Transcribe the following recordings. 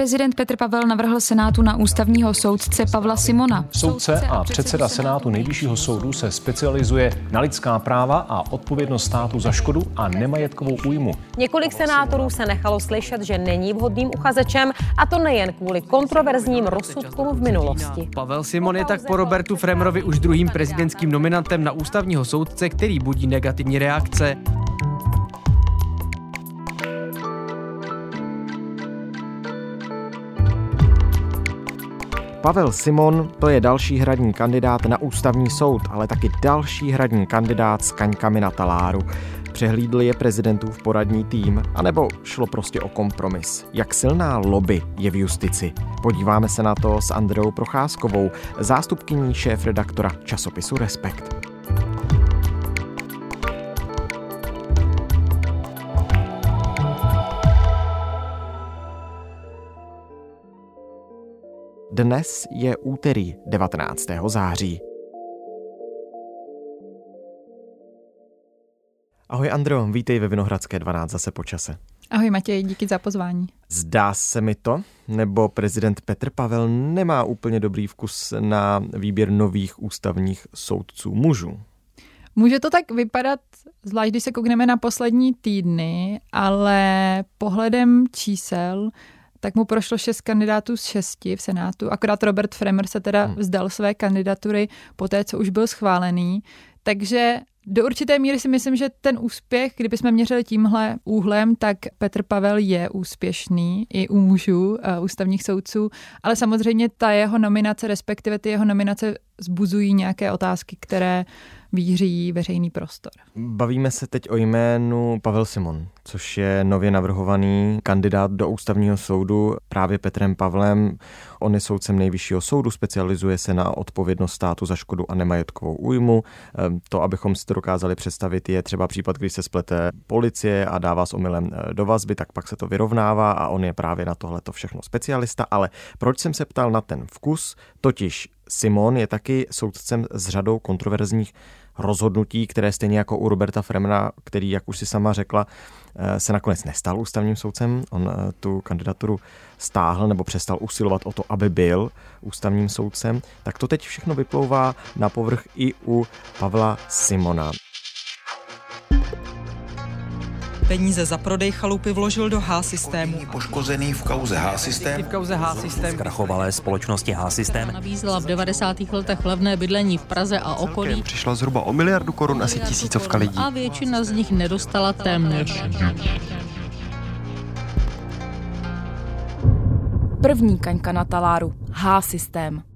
Prezident Petr Pavel navrhl Senátu na ústavního soudce Pavla Simona. Soudce a předseda Senátu nejvyššího soudu se specializuje na lidská práva a odpovědnost státu za škodu a nemajetkovou újmu. Několik senátorů se nechalo slyšet, že není vhodným uchazečem a to nejen kvůli kontroverzním rozsudkům v minulosti. Pavel Simon je tak po Robertu Fremerovi už druhým prezidentským nominantem na ústavního soudce, který budí negativní reakce. Pavel Simon to je další hradní kandidát na ústavní soud, ale taky další hradní kandidát s kaňkami na taláru. Přehlídl je prezidentův poradní tým, anebo šlo prostě o kompromis? Jak silná lobby je v justici? Podíváme se na to s Andreou Procházkovou, zástupkyní šéf-redaktora časopisu Respekt. Dnes je úterý 19. září. Ahoj Andro, vítej ve Vinohradské 12 zase po čase. Ahoj Matěj, díky za pozvání. Zdá se mi to, nebo prezident Petr Pavel nemá úplně dobrý vkus na výběr nových ústavních soudců mužů? Může to tak vypadat, zvlášť když se koukneme na poslední týdny, ale pohledem čísel tak mu prošlo šest kandidátů z šesti v Senátu. Akorát Robert Fremer se teda hmm. vzdal své kandidatury po té, co už byl schválený. Takže do určité míry si myslím, že ten úspěch, kdybychom měřili tímhle úhlem, tak Petr Pavel je úspěšný i u mužů, uh, ústavních soudců, ale samozřejmě ta jeho nominace, respektive ty jeho nominace zbuzují nějaké otázky, které víří veřejný prostor. Bavíme se teď o jménu Pavel Simon, což je nově navrhovaný kandidát do ústavního soudu právě Petrem Pavlem. On je soudcem nejvyššího soudu, specializuje se na odpovědnost státu za škodu a nemajetkovou újmu. Ehm, to, abychom si to dokázali představit, je třeba případ, když se splete policie a dává s omylem eh, do vazby, tak pak se to vyrovnává a on je právě na tohle to všechno specialista. Ale proč jsem se ptal na ten vkus? Totiž Simon je taky soudcem s řadou kontroverzních rozhodnutí, které stejně jako u Roberta Fremena, který, jak už si sama řekla, eh, se nakonec nestal ústavním soudcem. On eh, tu kandidaturu stáhl nebo přestal usilovat o to, aby byl ústavním soudcem. Tak to teď všechno vyplouvá na povrch i u Pavla Simona peníze za prodej chalupy vložil do H-systému. Poškozený v kauze H-systém. V kauze H-systém. Zkrachovalé společnosti H-systém. Nabízela v 90. letech levné bydlení v Praze a okolí. Přišla zhruba o miliardu korun asi tisícovka lidí. A většina z nich nedostala téměř. První kaňka na taláru. H-systém.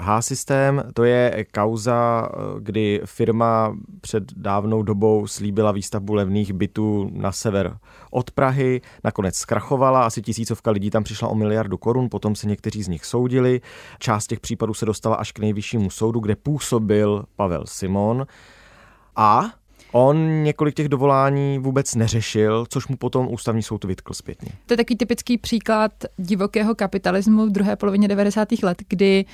H-systém to je kauza, kdy firma před dávnou dobou slíbila výstavbu levných bytů na sever od Prahy, nakonec zkrachovala, asi tisícovka lidí tam přišla o miliardu korun, potom se někteří z nich soudili. Část těch případů se dostala až k nejvyššímu soudu, kde působil Pavel Simon. A On několik těch dovolání vůbec neřešil, což mu potom ústavní soud vytkl zpětně. To je takový typický příklad divokého kapitalismu v druhé polovině 90. let, kdy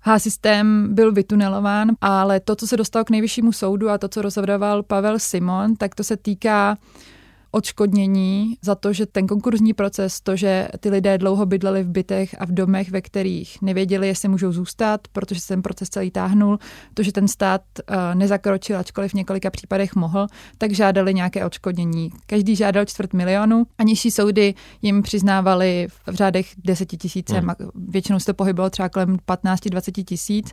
H-systém byl vytunelován, ale to, co se dostalo k nejvyššímu soudu a to, co rozhodoval Pavel Simon, tak to se týká odškodnění za to, že ten konkurzní proces, to, že ty lidé dlouho bydleli v bytech a v domech, ve kterých nevěděli, jestli můžou zůstat, protože se ten proces celý táhnul, to, že ten stát uh, nezakročil, ačkoliv v několika případech mohl, tak žádali nějaké odškodnění. Každý žádal čtvrt milionu a nižší soudy jim přiznávali v řádech deseti tisíce, hmm. většinou se to pohybilo třeba kolem 15-20 tisíc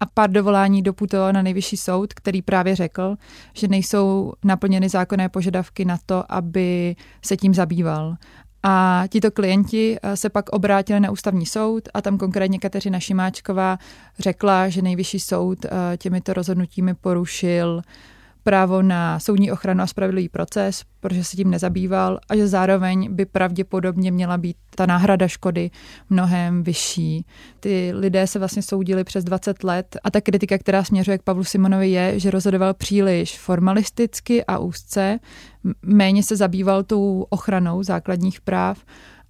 a pár dovolání doputovalo na nejvyšší soud, který právě řekl, že nejsou naplněny zákonné požadavky na to, aby se tím zabýval. A tito klienti eh, se pak obrátili na ústavní soud a tam konkrétně Kateřina Šimáčková řekla, že nejvyšší soud eh, těmito rozhodnutími porušil právo na soudní ochranu a spravedlivý proces, protože se tím nezabýval a že zároveň by pravděpodobně měla být ta náhrada škody mnohem vyšší. Ty lidé se vlastně soudili přes 20 let a ta kritika, která směřuje k Pavlu Simonovi, je, že rozhodoval příliš formalisticky a úzce, méně se zabýval tou ochranou základních práv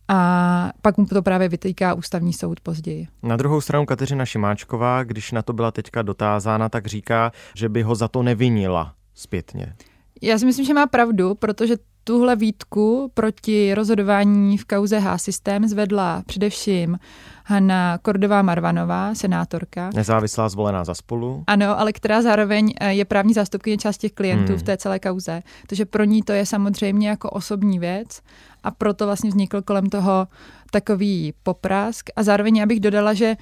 a pak mu to právě vytýká ústavní soud později. Na druhou stranu Kateřina Šimáčková, když na to byla teďka dotázána, tak říká, že by ho za to nevinila zpětně. Já si myslím, že má pravdu, protože tuhle výtku proti rozhodování v kauze H-systém zvedla především Hanna Kordová Marvanová, senátorka. Nezávislá zvolená za spolu. Ano, ale která zároveň eh, je právní zástupkyně část těch klientů hmm. v té celé kauze. Takže pro ní to je samozřejmě jako osobní věc a proto vlastně vznikl kolem toho takový poprask. A zároveň já bych dodala, že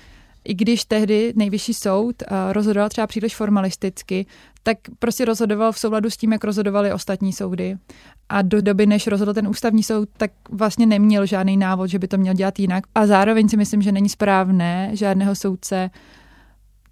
i když tehdy nejvyšší soud eh, rozhodoval třeba příliš formalisticky, tak prostě rozhodoval v souladu s tím, jak rozhodovali ostatní soudy. A do doby, než rozhodl ten ústavní soud, tak vlastně neměl žádný návod, že by to měl dělat jinak. A zároveň si myslím, že není správné žádného soudce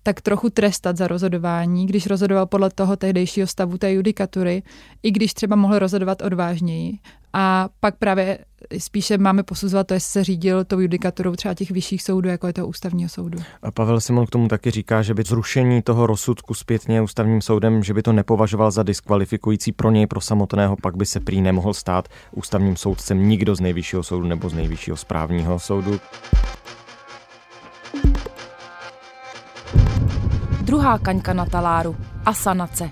tak trochu trestat za rozhodování, když rozhodoval podle toho tehdejšího stavu té judikatury, i když třeba mohl rozhodovat odvážněji. A pak právě spíše máme posuzovat to, jestli se řídil tou judikaturou třeba těch vyšších soudů, jako je to ústavního soudu. A Pavel Simon k tomu taky říká, že by zrušení toho rozsudku zpětně ústavním soudem, že by to nepovažoval za diskvalifikující pro něj, pro samotného, pak by se prý nemohl stát ústavním soudcem nikdo z nejvyššího soudu nebo z nejvyššího správního soudu. Druhá kaňka na taláru. Asanace.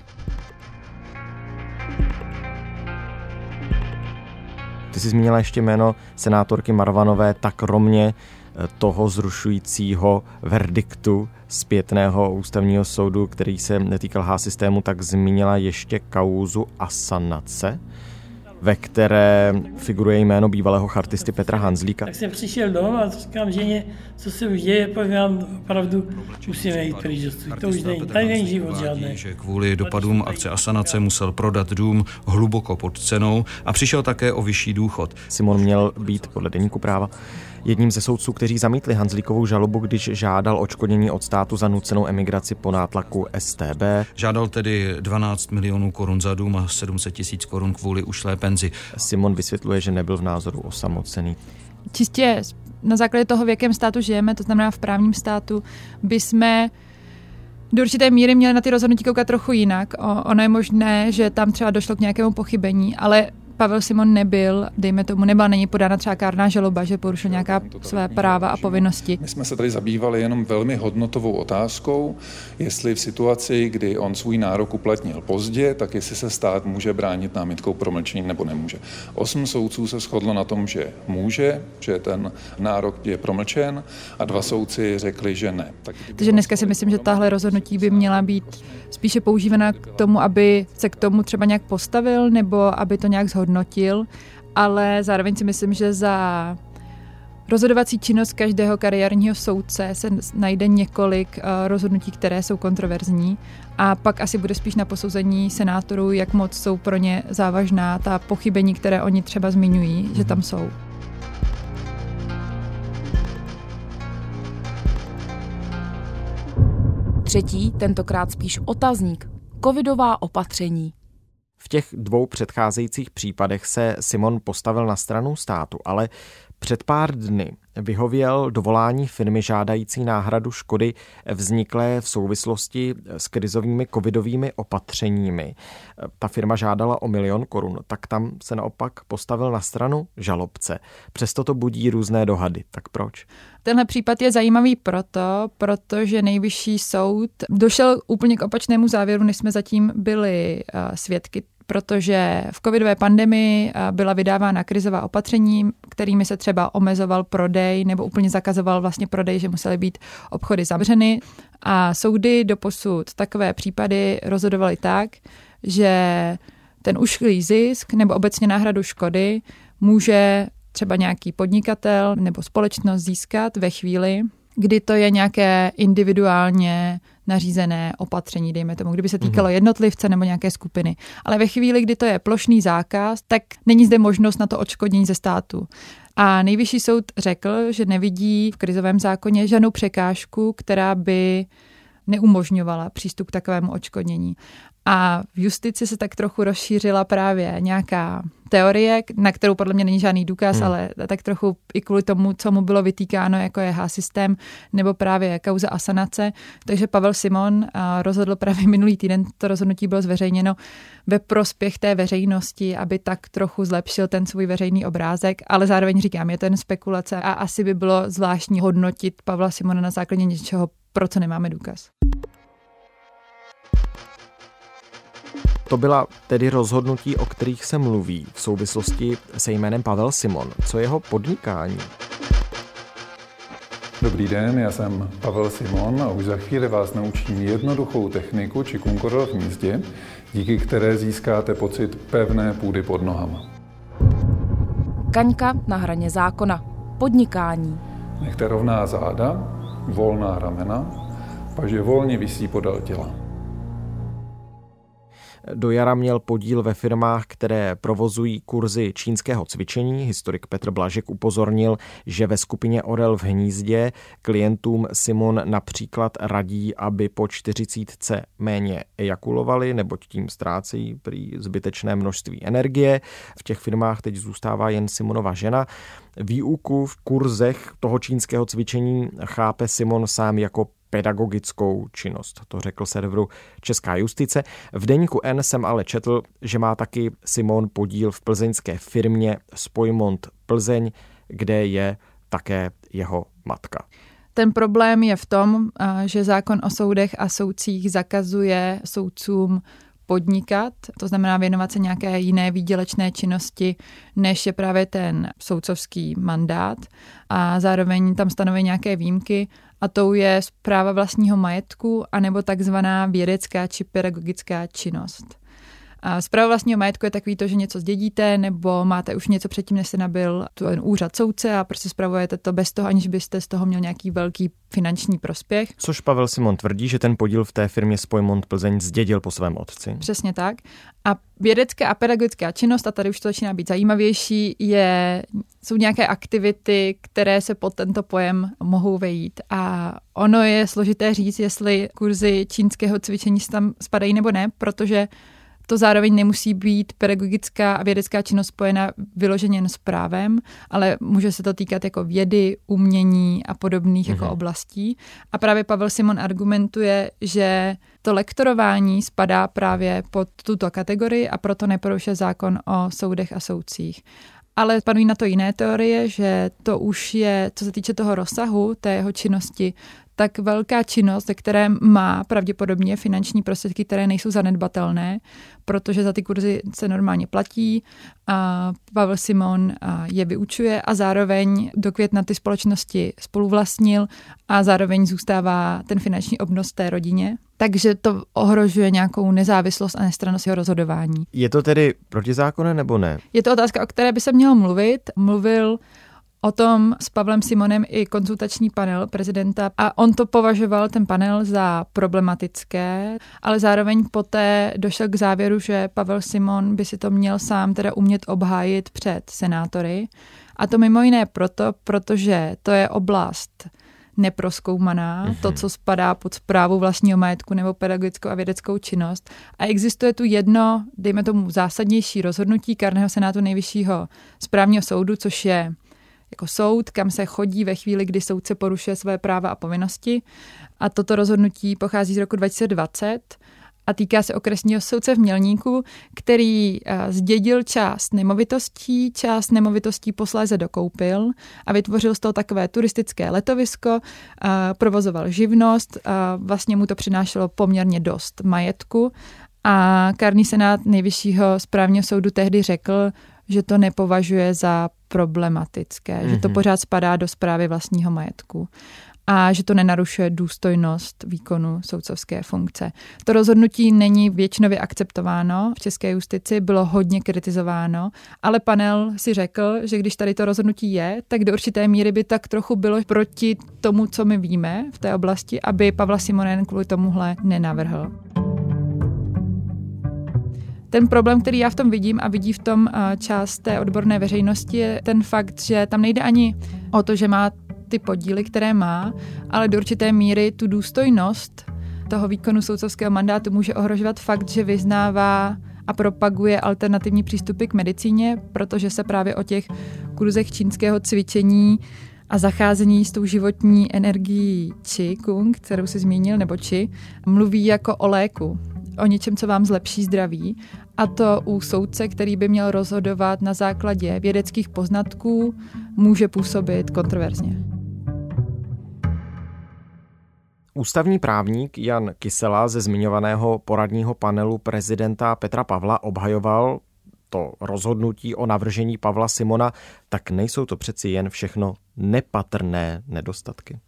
Ty jsi zmínila ještě jméno senátorky Marvanové, tak romě eh, toho zrušujícího verdiktu zpětného ústavního soudu, který se netýkal H systému, tak zmínila ještě kauzu asanace ve které figuruje jméno bývalého chartisty Petra Hanzlíka. Tak jsem přišel domů a říkám ženě, co se už děje, pak nám opravdu musíme jít pryč. To už není, tady není život žádný. Že kvůli dopadům akce Asanace musel prodat dům hluboko pod cenou a přišel také o vyšší důchod. Simon měl být podle deníku práva jedním ze soudců, kteří zamítli Hanzlíkovou žalobu, když žádal očkodnění od státu za nucenou emigraci po nátlaku STB. Žádal tedy 12 milionů korun za dům a 700 tisíc korun kvůli ušlé penzi. Simon vysvětluje, že nebyl v názoru osamocený. Čistě na základě toho, v jakém státu žijeme, to znamená v právním státu, by jsme do určité míry měli na ty rozhodnutí koukat trochu jinak. O, ono je možné, že tam třeba došlo k nějakému pochybení, ale Pavel Simon nebyl, dejme tomu, nebyla není podána třeba kárná žaloba, že porušil nějaká své práva a povinnosti. My jsme se tady zabývali jenom velmi hodnotovou otázkou, jestli v situaci, kdy on svůj nárok uplatnil pozdě, tak jestli se stát může bránit námitkou promlčení nebo nemůže. Osm soudců se shodlo na tom, že může, že ten nárok je promlčen a dva soudci řekli, že ne. Tak Takže dneska si myslím, že tahle rozhodnutí by měla být spíše používána k tomu, aby se k tomu třeba nějak postavil nebo aby to nějak zhodnotil hodnotil, ale zároveň si myslím, že za rozhodovací činnost každého kariérního soudce se najde několik uh, rozhodnutí, které jsou kontroverzní a pak asi bude spíš na posouzení senátorů, jak moc jsou pro ně závažná ta pochybení, které oni třeba zmiňují, že tam jsou. Třetí, tentokrát spíš otazník. Covidová opatření. V těch dvou předcházejících případech se Simon postavil na stranu státu, ale před pár dny vyhověl dovolání firmy žádající náhradu škody vzniklé v souvislosti s krizovými covidovými opatřeními. Ta firma žádala o milion korun, tak tam se naopak postavil na stranu žalobce. Přesto to budí různé dohady. Tak proč? Tenhle případ je zajímavý proto, protože nejvyšší soud došel úplně k opačnému závěru, než jsme zatím byli eh, svědky protože v covidové pandemii eh, byla vydávána krizová opatření, kterými se třeba omezoval prodej nebo úplně zakazoval vlastně prodej, že musely být obchody zavřeny. A soudy doposud takové případy rozhodovaly tak, že ten ušlý zisk nebo obecně náhradu škody může třeba nějaký podnikatel nebo společnost získat ve chvíli, kdy to je nějaké individuálně nařízené opatření, dejme tomu, kdyby se mhm. týkalo jednotlivce nebo nějaké skupiny. Ale ve chvíli, kdy to je plošný zákaz, tak není zde možnost na to odškodnění ze státu. A nejvyšší soud řekl, že nevidí v krizovém zákoně žádnou překážku, která by neumožňovala přístup k takovému odškodnění. A v justici se tak trochu rozšířila právě nějaká teorie, na kterou podle mě není žádný důkaz, hmm. ale tak trochu i kvůli tomu, co mu bylo vytýkáno, jako je H-systém nebo právě kauza asanace. Takže Pavel Simon rozhodl právě minulý týden, to rozhodnutí bylo zveřejněno ve prospěch té veřejnosti, aby tak trochu zlepšil ten svůj veřejný obrázek, ale zároveň říkám, je to jen spekulace a asi by bylo zvláštní hodnotit Pavla Simona na základě něčeho, pro co nemáme důkaz. To byla tedy rozhodnutí, o kterých se mluví v souvislosti se jménem Pavel Simon. Co jeho podnikání? Dobrý den, já jsem Pavel Simon a už za chvíli vás naučím jednoduchou techniku či kunkorol v místě, díky které získáte pocit pevné půdy pod nohama. Kaňka na hraně zákona. Podnikání. Nechte rovná záda, volná ramena, paže volně visí podél těla. Do jara měl podíl ve firmách, které provozují kurzy čínského cvičení. Historik Petr Blažek upozornil, že ve skupině Orel v hnízdě klientům Simon například radí, aby po 40 méně ejakulovali, neboť tím ztrácejí prý zbytečné množství energie. V těch firmách teď zůstává jen Simonova žena. Výuku v kurzech toho čínského cvičení chápe Simon sám jako pedagogickou činnost. To řekl serveru Česká justice. V deníku N jsem ale četl, že má taky Simon podíl v plzeňské firmě Spojmont Plzeň, kde je také jeho matka. Ten problém je v tom, že zákon o soudech a soudcích zakazuje soudcům podnikat, to znamená věnovat se nějaké jiné výdělečné činnosti, než je právě ten soudcovský mandát. A zároveň tam stanoví nějaké výjimky a tou je zpráva vlastního majetku anebo takzvaná vědecká či pedagogická činnost. A zpráva vlastního majetku je takový to, že něco zdědíte, nebo máte už něco předtím, než se nabil ten úřad soudce a prostě spravujete to bez toho, aniž byste z toho měl nějaký velký finanční prospěch. Což Pavel Simon tvrdí, že ten podíl v té firmě Spojmont Plzeň zdědil po svém otci. Přesně tak. A vědecká a pedagogická činnost, a tady už to začíná být zajímavější, je, jsou nějaké aktivity, které se pod tento pojem mohou vejít. A ono je složité říct, jestli kurzy čínského cvičení tam spadají nebo ne, protože to zároveň nemusí být pedagogická a vědecká činnost spojena vyloženě jen s právem, ale může se to týkat jako vědy, umění a podobných jako mhm. oblastí. A právě Pavel Simon argumentuje, že to lektorování spadá právě pod tuto kategorii a proto neporušuje zákon o soudech a soudcích. Ale panují na to jiné teorie, že to už je, co se týče toho rozsahu té jeho činnosti, tak velká činnost, ze které má pravděpodobně finanční prostředky, které nejsou zanedbatelné, protože za ty kurzy se normálně platí a Pavel Simon je vyučuje a zároveň do května ty společnosti spoluvlastnil a zároveň zůstává ten finanční obnos té rodině. Takže to ohrožuje nějakou nezávislost a nestranost jeho rozhodování. Je to tedy protizákonné nebo ne? Je to otázka, o které by se mělo mluvit. Mluvil o tom s Pavlem Simonem i konzultační panel prezidenta a on to považoval, ten panel, za problematické, ale zároveň poté došel k závěru, že Pavel Simon by si to měl sám teda umět obhájit před senátory. A to mimo jiné proto, protože to je oblast neproskoumaná, mm-hmm. to, co spadá pod zprávu vlastního majetku nebo pedagogickou a vědeckou činnost. A existuje tu jedno, dejme tomu, zásadnější rozhodnutí Karného senátu nejvyššího správního soudu, což je jako soud, kam se chodí ve chvíli, kdy soudce porušuje své práva a povinnosti. A toto rozhodnutí pochází z roku 2020 a týká se okresního soudce v Mělníku, který eh, zdědil část nemovitostí, část nemovitostí posléze dokoupil a vytvořil z toho takové turistické letovisko, eh, provozoval živnost, a vlastně mu to přinášelo poměrně dost majetku a Kárný senát nejvyššího správního soudu tehdy řekl, že to nepovažuje za problematické, mm-hmm. že to mhm. pořád spadá do zprávy vlastního majetku a že to nenarušuje důstojnost výkonu soudcovské funkce. To rozhodnutí není většinově akceptováno v české justici, bylo hodně kritizováno, ale panel si řekl, že když tady to rozhodnutí je, tak do určité míry by tak trochu bylo proti tomu, co my víme v té oblasti, aby Pavla Simonen kvůli tomuhle nenavrhl. Ten problém, který já v tom vidím a vidí v tom eh, část té odborné veřejnosti, je ten fakt, že tam nejde ani o to, že má ty podíly, které má, ale do určité míry tu důstojnost toho výkonu soudcovského mandátu může ohrožovat fakt, že vyznává a propaguje alternativní přístupy k medicíně, protože se právě o těch kurzech čínského cvičení a zacházení s tou životní energií Qi Kung, kterou si zmínil, nebo Qi, mluví jako o léku, o něčem, co vám zlepší zdraví. A to u soudce, který by měl rozhodovat na základě vědeckých poznatků, může působit kontroverzně. Ústavní právník Jan Kysela ze zmiňovaného poradního panelu prezidenta Petra Pavla obhajoval to rozhodnutí o navržení Pavla Simona, tak nejsou to přeci jen všechno nepatrné nedostatky.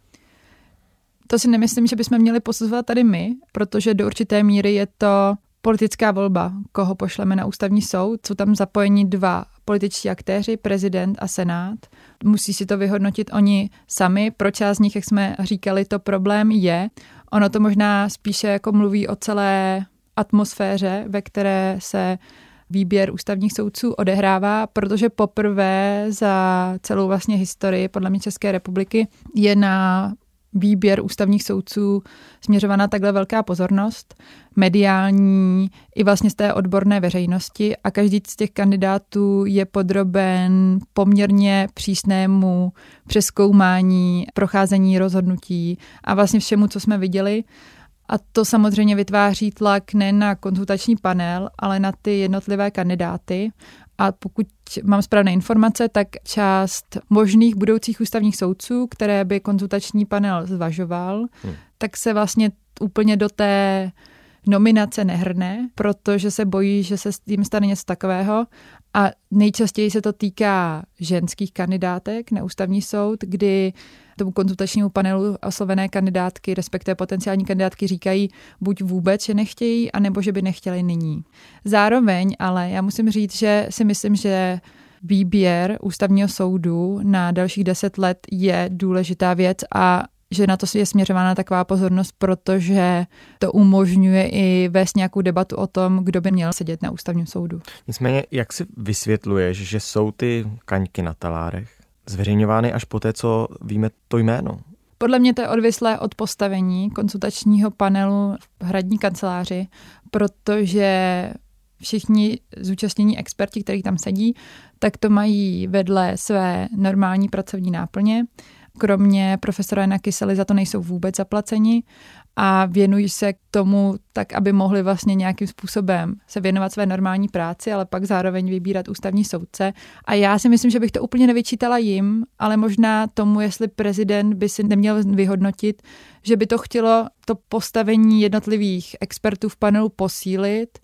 To si nemyslím, že bychom měli posuzovat tady my, protože do určité míry je to politická volba, koho pošleme na ústavní soud. Jsou tam zapojeni dva političtí aktéři, prezident a senát. Musí si to vyhodnotit oni sami. Pro část z nich, jak jsme říkali, to problém je. Ono to možná spíše jako mluví o celé atmosféře, ve které se výběr ústavních soudců odehrává, protože poprvé za celou vlastně historii podle mě České republiky je na výběr ústavních soudců směřovaná takhle velká pozornost, mediální i vlastně z té odborné veřejnosti a každý z těch kandidátů je podroben poměrně přísnému přeskoumání, procházení rozhodnutí a vlastně všemu, co jsme viděli. A to samozřejmě vytváří tlak ne na konzultační panel, ale na ty jednotlivé kandidáty. A pokud mám správné informace, tak část možných budoucích ústavních soudců, které by konzultační panel zvažoval, hmm. tak se vlastně úplně do té nominace nehrne, protože se bojí, že se s tím stane něco takového. A nejčastěji se to týká ženských kandidátek na ústavní soud, kdy tomu konzultačnímu panelu oslovené kandidátky, respektive potenciální kandidátky říkají buď vůbec, že nechtějí, anebo že by nechtěli nyní. Zároveň ale já musím říct, že si myslím, že výběr ústavního soudu na dalších deset let je důležitá věc a že na to je směřována taková pozornost, protože to umožňuje i vést nějakou debatu o tom, kdo by měl sedět na ústavním soudu. Nicméně, jak si vysvětluješ, že jsou ty kaňky na talárech zveřejňovány až po té, co víme to jméno? Podle mě to je odvislé od postavení konsultačního panelu v hradní kanceláři, protože všichni zúčastnění experti, kteří tam sedí, tak to mají vedle své normální pracovní náplně kromě profesora Jana Kysely za to nejsou vůbec zaplaceni a věnují se k tomu tak, aby mohli vlastně nějakým způsobem se věnovat své normální práci, ale pak zároveň vybírat ústavní soudce. A já si myslím, že bych to úplně nevyčítala jim, ale možná tomu, jestli prezident by si neměl vyhodnotit, že by to chtělo to postavení jednotlivých expertů v panelu posílit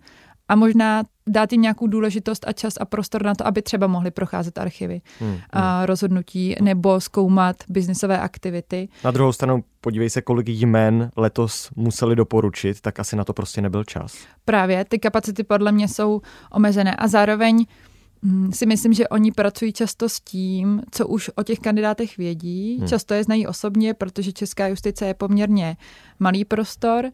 a možná dát jim nějakou důležitost a čas a prostor na to, aby třeba mohli procházet archivy hmm, hmm. a rozhodnutí nebo zkoumat biznisové aktivity. Na druhou stranu, podívej se, kolik jmén letos museli doporučit, tak asi na to prostě nebyl čas. Právě, ty kapacity podle mě jsou omezené a zároveň hm, si myslím, že oni pracují často s tím, co už o těch kandidátech vědí. Hmm. Často je znají osobně, protože česká justice je poměrně malý prostor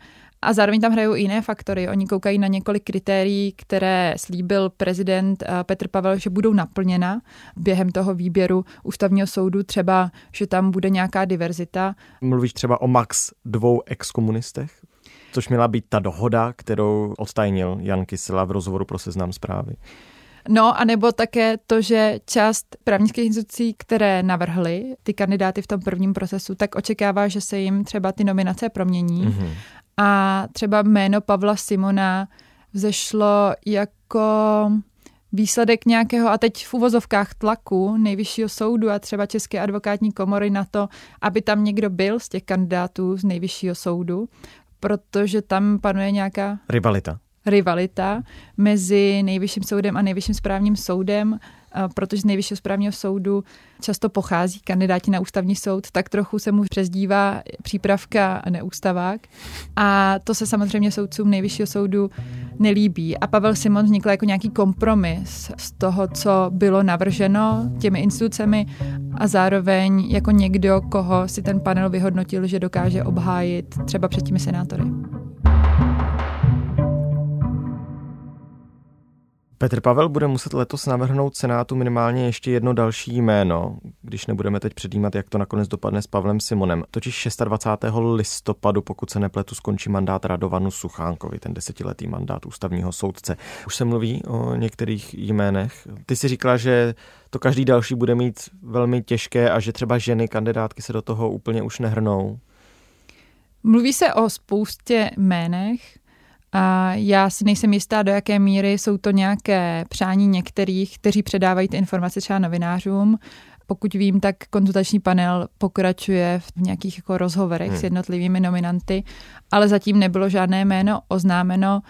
a zároveň tam hrajou i jiné faktory. Oni koukají na několik kritérií, které slíbil prezident eh, Petr Pavel, že budou naplněna během toho výběru ústavního soudu, třeba, že tam bude nějaká diverzita. Mluvíš třeba o max dvou exkomunistech? Což měla být ta dohoda, kterou odtajnil Jan Kysela v rozhovoru pro seznam zprávy. No a nebo také to, že část právnických institucí, které navrhly ty kandidáty v tom prvním procesu, tak očekává, že se jim třeba ty nominace promění mm-hmm. A třeba jméno Pavla Simona vzešlo jako výsledek nějakého, a teď v uvozovkách tlaku nejvyššího soudu a třeba České advokátní komory na to, aby tam někdo byl z těch kandidátů z nejvyššího soudu, protože tam panuje nějaká... Rivalita. Rivalita mezi nejvyšším soudem a nejvyšším správním soudem protože z nejvyššího správního soudu často pochází kandidáti na ústavní soud, tak trochu se mu přezdívá přípravka neústavák. A to se samozřejmě soudcům nejvyššího soudu nelíbí. A Pavel Simon vznikl jako nějaký kompromis z toho, co bylo navrženo těmi institucemi a zároveň jako někdo, koho si ten panel vyhodnotil, že dokáže obhájit třeba před těmi senátory. Petr Pavel bude muset letos navrhnout Senátu minimálně ještě jedno další jméno, když nebudeme teď předjímat, jak to nakonec dopadne s Pavlem Simonem. Totiž 26. listopadu, pokud se nepletu, skončí mandát Radovanu Suchánkovi, ten desetiletý mandát ústavního soudce. Už se mluví o některých jménech. Ty si říkala, že to každý další bude mít velmi těžké a že třeba ženy kandidátky se do toho úplně už nehrnou. Mluví se o spoustě jménech, a já si nejsem jistá, do jaké míry jsou to nějaké přání některých, kteří předávají ty informace třeba novinářům. Pokud vím, tak konzultační panel pokračuje v nějakých jako rozhovorech hmm. s jednotlivými nominanty, ale zatím nebylo žádné jméno oznámeno.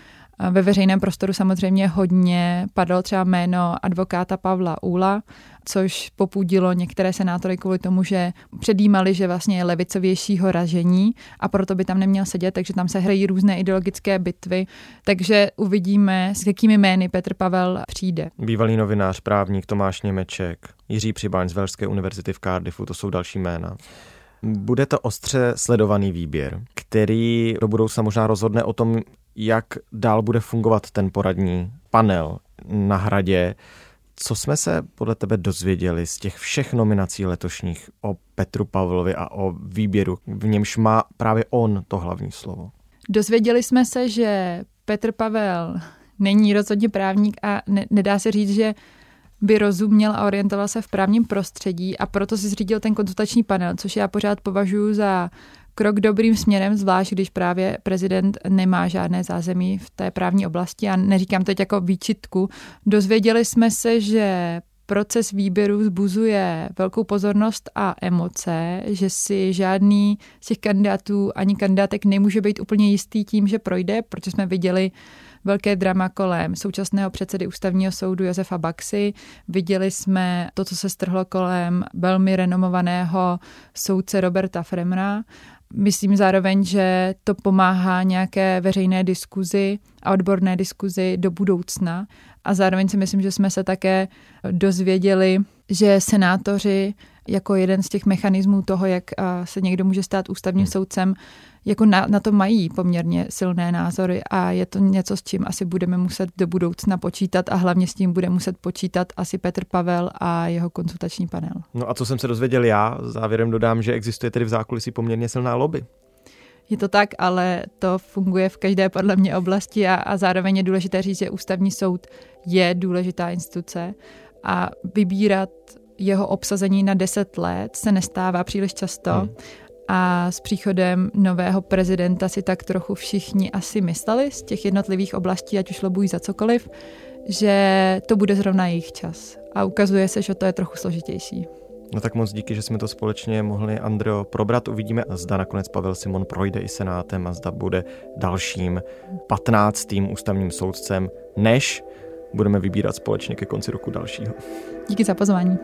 Ve veřejném prostoru samozřejmě hodně padlo třeba jméno advokáta Pavla Úla, což popudilo některé senátory kvůli tomu, že předjímali, že vlastně je levicovějšího ražení a proto by tam neměl sedět, takže tam se hrají různé ideologické bitvy. Takže uvidíme, s jakými jmény Petr Pavel přijde. Bývalý novinář, právník Tomáš Němeček, Jiří Přibáň z Velské univerzity v Cardiffu, to jsou další jména. Bude to ostře sledovaný výběr, který do budoucna možná rozhodne o tom, jak dál bude fungovat ten poradní panel na hradě. Co jsme se podle tebe dozvěděli z těch všech nominací letošních o Petru Pavlovi a o výběru, v němž má právě on to hlavní slovo? Dozvěděli jsme se, že Petr Pavel není rozhodně právník a ne, nedá se říct, že by rozuměl a orientoval se v právním prostředí a proto si zřídil ten konzultační panel, což já pořád považuji za krok dobrým směrem, zvlášť když právě prezident nemá žádné zázemí v té právní oblasti a neříkám teď jako výčitku. Dozvěděli jsme se, že proces výběru zbuzuje velkou pozornost a emoce, že si žádný z těch kandidátů ani kandidátek nemůže být úplně jistý tím, že projde, protože jsme viděli velké drama kolem současného předsedy ústavního soudu Josefa Baxy. Viděli jsme to, co se strhlo kolem velmi renomovaného soudce Roberta Fremra Myslím zároveň, že to pomáhá nějaké veřejné diskuzi a odborné diskuzi do budoucna. A zároveň si myslím, že jsme se také dozvěděli, že senátoři jako jeden z těch mechanismů toho, jak se někdo může stát ústavním hmm. soudcem, jako na, na to mají poměrně silné názory a je to něco, s čím asi budeme muset do budoucna počítat a hlavně s tím bude muset počítat asi Petr Pavel a jeho konzultační panel. No a co jsem se dozvěděl já, závěrem dodám, že existuje tedy v zákulisí poměrně silná lobby. Je to tak, ale to funguje v každé podle mě oblasti a, a zároveň je důležité říct, že ústavní soud je důležitá instituce a vybírat jeho obsazení na 10 let se nestává příliš často. Hmm. A s příchodem nového prezidenta si tak trochu všichni asi mysleli z těch jednotlivých oblastí, ať už lobují za cokoliv, že to bude zrovna jejich čas. A ukazuje se, že to je trochu složitější. No tak moc díky, že jsme to společně mohli, Andreo, probrat. Uvidíme, zda nakonec Pavel Simon projde i senátem a zda bude dalším patnáctým ústavním soudcem, než budeme vybírat společně ke konci roku dalšího. Díky za pozvání.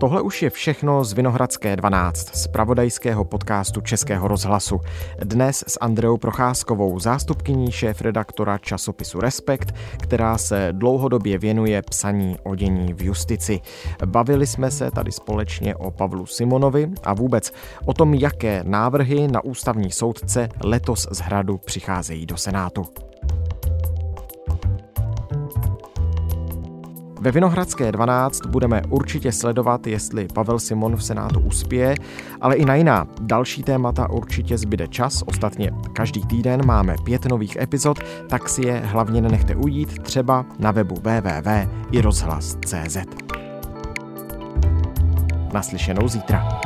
Tohle už je všechno z Vinohradské 12, z pravodajského podcastu Českého rozhlasu. Dnes s Andreou Procházkovou, zástupkyní šéf-redaktora časopisu Respekt, která se dlouhodobě věnuje psaní o dění v justici. Bavili jsme se tady společně o Pavlu Simonovi a vůbec o tom, jaké návrhy na ústavní soudce letos z hradu přicházejí do Senátu. Ve Vinohradské 12 budeme určitě sledovat, jestli Pavel Simon v Senátu uspěje, ale i na jiná další témata určitě zbyde čas. Ostatně každý týden máme pět nových epizod, tak si je hlavně nenechte ujít třeba na webu www.irozhlas.cz. Naslyšenou zítra.